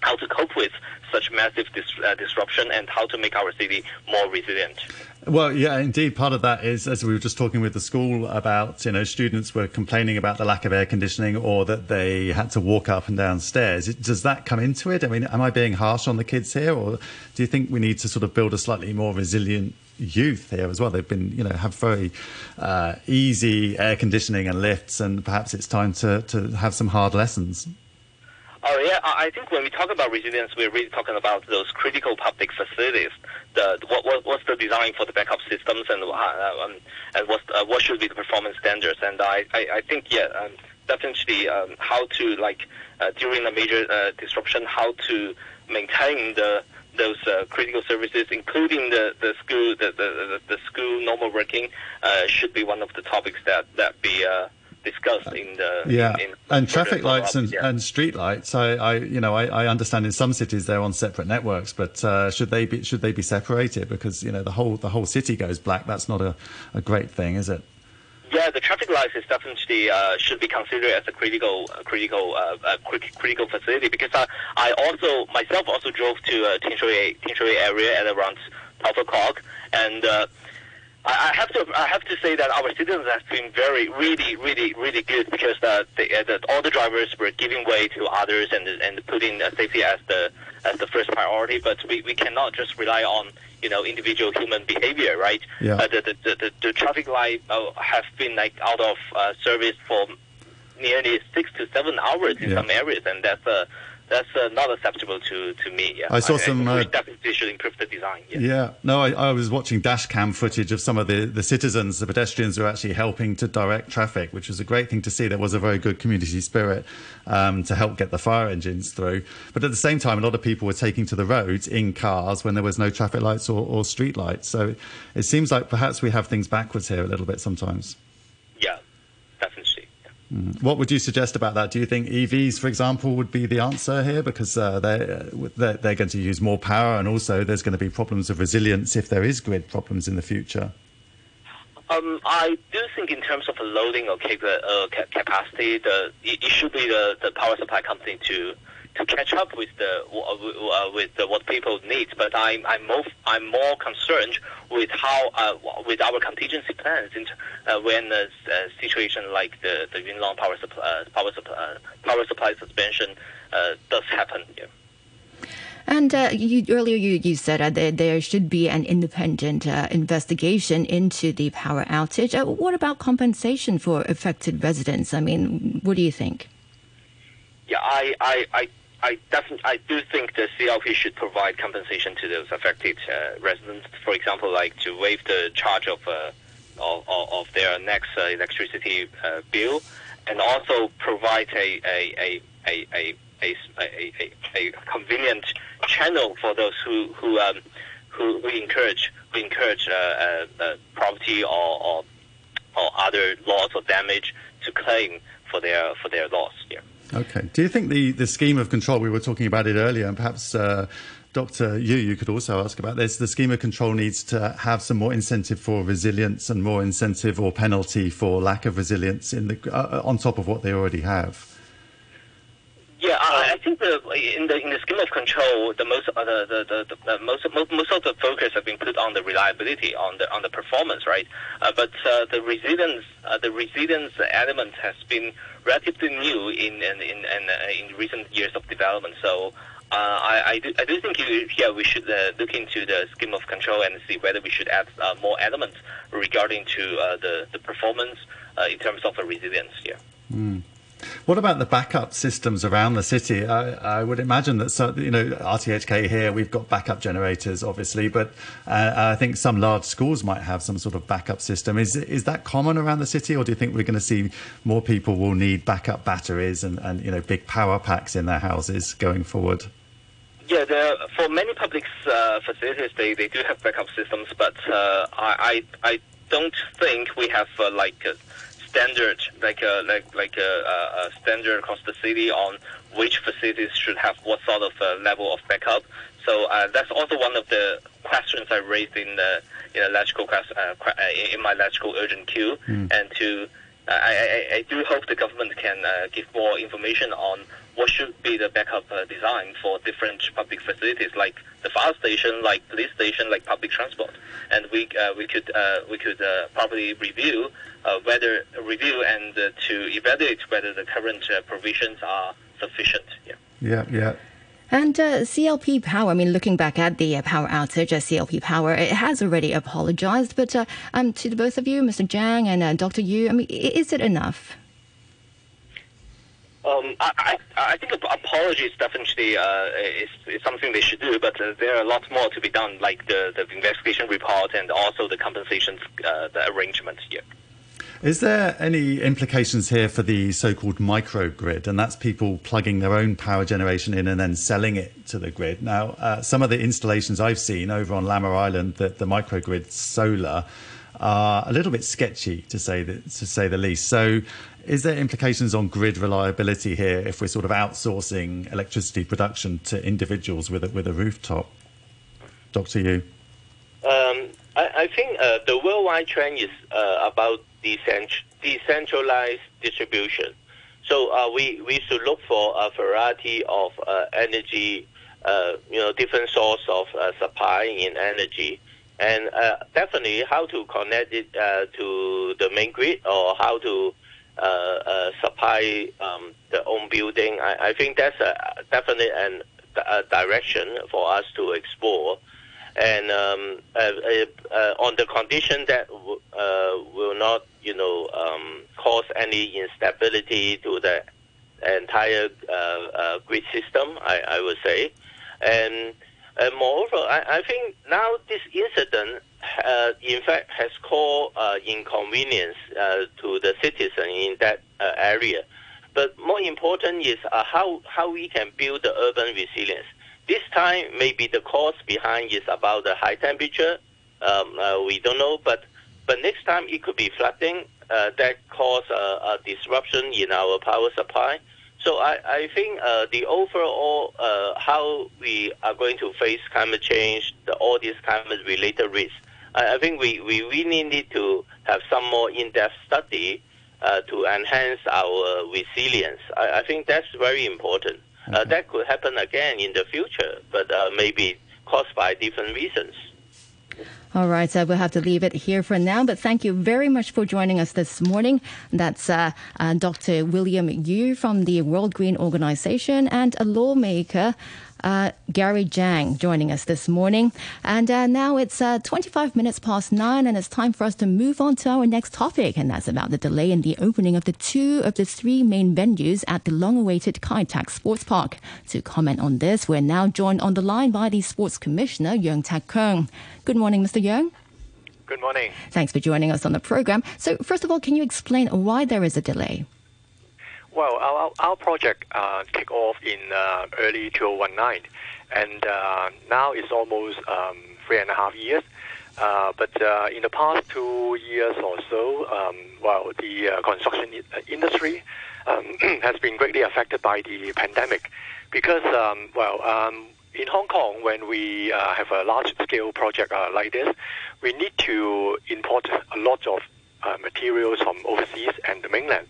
how to cope with such massive dis- uh, disruption and how to make our city more resilient. Well, yeah, indeed. Part of that is, as we were just talking with the school about, you know, students were complaining about the lack of air conditioning or that they had to walk up and down stairs. Does that come into it? I mean, am I being harsh on the kids here, or do you think we need to sort of build a slightly more resilient youth here as well. They've been, you know, have very uh, easy air conditioning and lifts, and perhaps it's time to, to have some hard lessons. Oh yeah, I think when we talk about resilience, we're really talking about those critical public facilities. The what, what what's the design for the backup systems, and uh, um, and what uh, what should be the performance standards? And I I, I think yeah, um, definitely um, how to like uh, during a major uh, disruption, how to maintain the those uh, critical services, including the, the school the, the, the school normal working, uh, should be one of the topics that that be discussed in the yeah in, in and traffic lights and, yeah. and street lights. I, I you know I, I, understand in some cities they're on separate networks, but uh, should they be should they be separated because you know the whole the whole city goes black. That's not a, a great thing, is it? Yeah, the traffic lights is definitely uh, should be considered as a critical, critical, uh, uh critical facility because I, I also myself also drove to uh, Tin Shui, Tinshui area at around 12 o'clock, and uh, I, have to I have to say that our citizens have been very really really really good because uh, the, uh, the, all the drivers were giving way to others and and putting uh, safety as the as the first priority. But we, we cannot just rely on you know individual human behavior, right? Yeah. Uh, the, the, the, the traffic light uh, have been like out of uh, service for nearly six to seven hours in yeah. some areas, and that's a that's uh, not acceptable to, to me. Yeah. I saw I, some. I uh, definitely should improve the design. Yeah. yeah. No, I, I, was watching dash cam footage of some of the, the citizens, the pedestrians who are actually helping to direct traffic, which was a great thing to see. There was a very good community spirit um, to help get the fire engines through. But at the same time, a lot of people were taking to the roads in cars when there was no traffic lights or, or street lights. So it seems like perhaps we have things backwards here a little bit sometimes. What would you suggest about that? Do you think EVs, for example, would be the answer here because uh, they're, they're, going to use more power, and also there's going to be problems of resilience if there is grid problems in the future? Um, I do think in terms of loading or uh, capacity, the, it, it should be the, the power supply company to to catch up with the uh, with the, what people need. But I'm I'm more I'm more concerned with how uh, with our contingency plans in, uh, when a, a, situation like the the Yuen Long power supply uh, power supply uh, power supply suspension uh, does happen. Yeah. And uh, you, earlier you, you said uh, there, there should be an independent uh, investigation into the power outage. what about compensation for affected residents? I mean, what do you think? Yeah, I, I, I I definitely, I do think the CLP should provide compensation to those affected uh, residents. For example, like to waive the charge of uh, of, of, their next uh, electricity uh, bill, and also provide a a, a, a, a, a, a, convenient channel for those who who um, who, encourage who encourage uh, uh, property or, or or other loss or damage to claim for their for their loss. Yeah. Okay. Do you think the, the scheme of control, we were talking about it earlier, and perhaps uh, Dr. Yu, you could also ask about this. The scheme of control needs to have some more incentive for resilience and more incentive or penalty for lack of resilience in the, uh, on top of what they already have. Yeah, I, I think the, in the in the scheme of control, the most uh, the, the, the, the, most most of the focus have been put on the reliability, on the on the performance, right? Uh, but uh, the resilience uh, the resilience element has been relatively new in in in, in, uh, in recent years of development. So. Uh, I, I, do, I do think you, yeah, we should look into the scheme of control and see whether we should add more elements regarding to the, the performance in terms of the resilience here. Mm. What about the backup systems around the city? I, I would imagine that so, you know RTHK here we've got backup generators, obviously, but uh, I think some large schools might have some sort of backup system. Is is that common around the city, or do you think we're going to see more people will need backup batteries and, and you know big power packs in their houses going forward? Yeah, for many public uh, facilities, they, they do have backup systems, but uh, I, I don't think we have uh, like a standard like a like like a, a, standard across the city on which facilities should have what sort of uh, level of backup. So uh, that's also one of the questions I raised in the in electrical quest, uh, in my LegCo urgent queue, mm. and to I, I, I do hope the government can give more information on what should be the backup uh, design for different public facilities like the fire station, like police station, like public transport, and we uh, we could uh, we could uh, probably review uh, whether review and uh, to evaluate whether the current provisions are sufficient. Yeah. Yeah. Yeah. And uh, CLP Power, I mean, looking back at the uh, power outage at CLP Power, it has already apologized. But uh, um, to the both of you, Mr. Zhang and Dr. Yu, I mean, is it enough? Um, I, I, think apologies definitely uh, is, is, something they should do, but uh, there are a lot more to be done, like the, the investigation report and also the compensation uh, here. Is there any implications here for the so-called microgrid, and that's people plugging their own power generation in and then selling it to the grid? Now, uh, some of the installations I've seen over on Lamma Island, the, the microgrid solar, are a little bit sketchy to say the, to say the least. So, is there implications on grid reliability here if we're sort of outsourcing electricity production to individuals with a, with a rooftop? Dr. Yu? Um, I, I, think uh, the worldwide trend is uh, about decentralized distribution. So uh, we, we should look for a variety of uh, energy, uh, you know, different source of uh, supply in energy and uh, definitely how to connect it uh, to the main grid or how to supply um, the own building. I, I think that's a, definitely an, a direction for us to explore. And um, uh, uh, on the condition that will not, you know, um, cause any instability to the entire grid system, I, I would say. And and moreover, I, I think now this incident, uh, in fact, has caused uh, inconvenience uh, to the citizen in that uh, area. But more important is uh, how how we can build the urban resilience. This time, maybe the cause behind is about the high temperature. Um, uh, we don't know, but but next time it could be flooding that cause a disruption in our power supply. So I, I think uh, the overall uh, how we are going to face climate change, the, all these climate related risks, I, I, think we, we really need to have some more in-depth study uh, to enhance our resilience. I, I, think that's very important. Uh, that could happen again in the future, but uh, maybe caused by different reasons. All right, so we'll have to leave it here for now. But thank you very much for joining us this morning. That's uh, uh, Dr. William Yu from the World Green Organization and a lawmaker uh, Gary Zhang joining us this morning. And uh, now it's uh, 25 minutes past nine, and it's time for us to move on to our next topic, and that's about the delay in the opening of the two of the three main venues at the long awaited Kai Tak Sports Park. To comment on this, we're now joined on the line by the Sports Commissioner, Yeung Tak Keung. Good morning, Mr. Yeung. Good morning. Thanks for joining us on the program. So, first of all, can you explain why there is a delay? Well, our, our project uh, kicked off in uh, early 2019, and uh, now it's almost um, three and a half years. Uh, but uh, in the past two years or so, um, well, the uh, construction industry um, has been greatly affected by the pandemic because, um, well, um, in Hong Kong, when we have a large-scale project like this, we need to import a lot of materials from overseas and the mainland.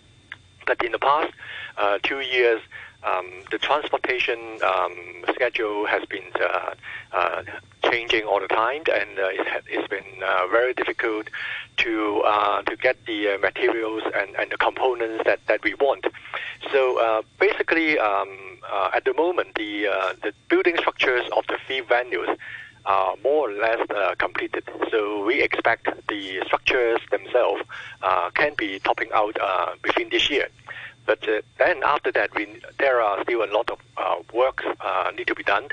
But in the past uh, two years, um, the transportation um, schedule has been uh, uh, changing all the time, and uh, it has been uh, very difficult to uh, to get the materials and, and the components that, that we want. So basically, um, at the moment, the the building structures of the three venues are more or less completed. So we expect the structures themselves can be topping out within this year. But uh, then after that, we, there are still a lot of uh, work uh, need to be done,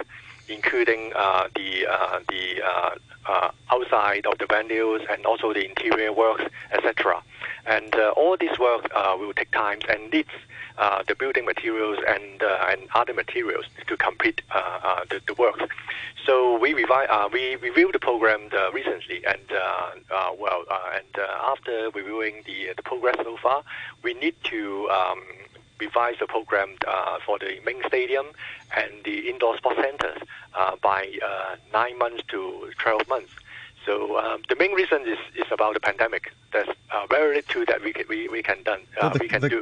including uh, the uh, the uh, uh, outside of the venues and also the interior works, etc. And uh, all this work uh, will take time and needs the building materials and and other materials to complete the, the works. So we revi- we reviewed the program recently, and well, and after reviewing the the progress so far, we need to. Um, revise the program uh, for the main stadium and the indoor sports centers uh, by uh, nine months to 12 months. So um, the main reason is, is about the pandemic. There's uh, very little that we can, we, we can done uh, the- we can the- do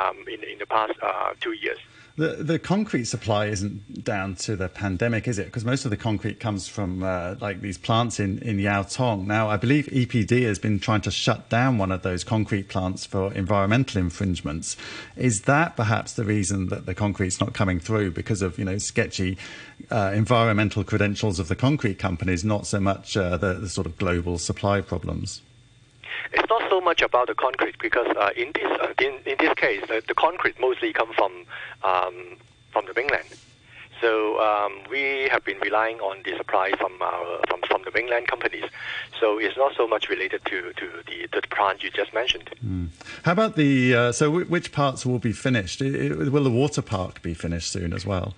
um, in in the past uh, two years. The, the concrete supply isn't down to the pandemic, is it? Because most of the concrete comes from uh, like these plants in, in Yau Tong. Now, I believe EPD has been trying to shut down one of those concrete plants for environmental infringements. Is that perhaps the reason that the concrete's not coming through because of you know sketchy uh, environmental credentials of the concrete companies, not so much uh, the, the sort of global supply problems? It's not so much about the concrete because uh, in this uh, in, in this case, the, the concrete mostly come from um, from the mainland. So um, we have been relying on the supply from our from, from the mainland companies. So it's not so much related to, to the to the plant you just mentioned. How about the uh, so w- which parts will be finished? I- I- will the water park be finished soon as well?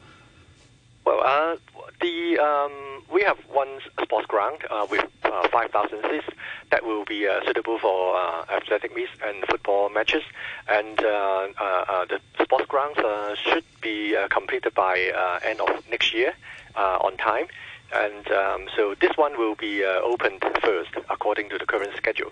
Well, uh, the um, we have one sports ground uh, with uh, 5,000 seats that will be uh, suitable for uh, athletic meets and football matches, and uh, uh, the sports grounds uh, should be completed by end of next year uh, on time, and um, so this one will be opened first according to the current schedule.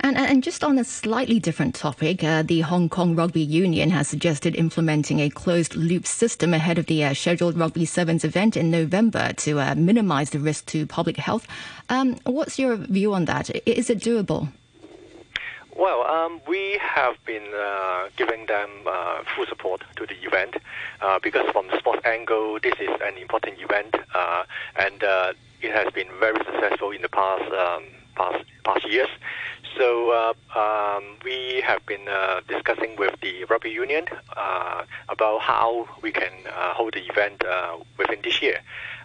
And, and just on a slightly different topic, uh, the Hong Kong Rugby Union has suggested implementing a closed loop system ahead of the uh, scheduled Rugby Sevens event in November to uh, minimize the risk to public health. Um, what's your view on that? Is it doable? Well, um, we have been uh, giving them uh, full support to the event uh, because from the sports angle, this is an important event, uh, and uh, it has been very successful in the past um, past past years. So uh, um, we have been uh, discussing with the rugby union uh, about how we can uh, hold the event uh, within this year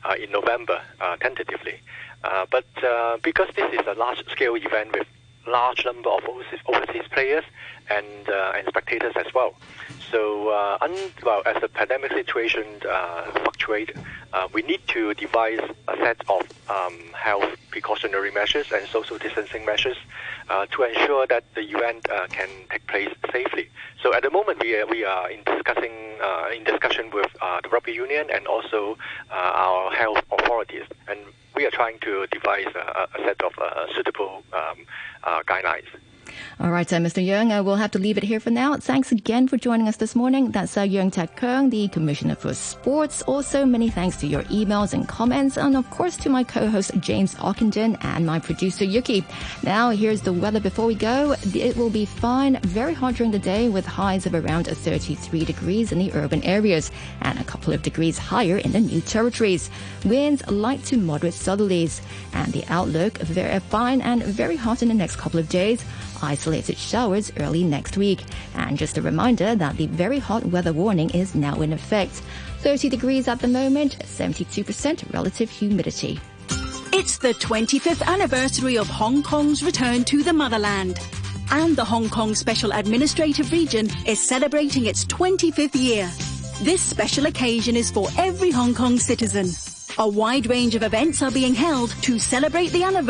uh, in November, tentatively. But because this is a large-scale event with large number of overseas, overseas players and and spectators as well. So, uh, un- well, as the pandemic situation uh, fluctuates, uh, we need to devise a set of um, health precautionary measures and social distancing measures uh, to ensure that the event uh, can take place safely. So, at the moment, we are, we are in discussing uh, in discussion with uh, the rugby union and also uh, our health authorities, and we are trying to devise a, a set of uh, suitable um, uh, guidelines. All right, uh, Mr. Young, uh, we'll have to leave it here for now. Thanks again for joining us this morning. That's uh, Yeung Tak Keung, the Commissioner for Sports. Also, many thanks to your emails and comments, and of course to my co-host James Ockenden and my producer Yuki. Now, here's the weather before we go. It will be fine, very hot during the day with highs of around 33 degrees in the urban areas and a couple of degrees higher in the new territories. Winds light to moderate southerlies, and the outlook very fine and very hot in the next couple of days isolated showers early next week. And just a reminder that the very hot weather warning is now in effect. 30 degrees at the moment, 72% relative humidity. It's the 25th anniversary of Hong Kong's return to the motherland. And the Hong Kong Special Administrative Region is celebrating its 25th year. This special occasion is for every Hong Kong citizen. A wide range of events are being held to celebrate the anniversary.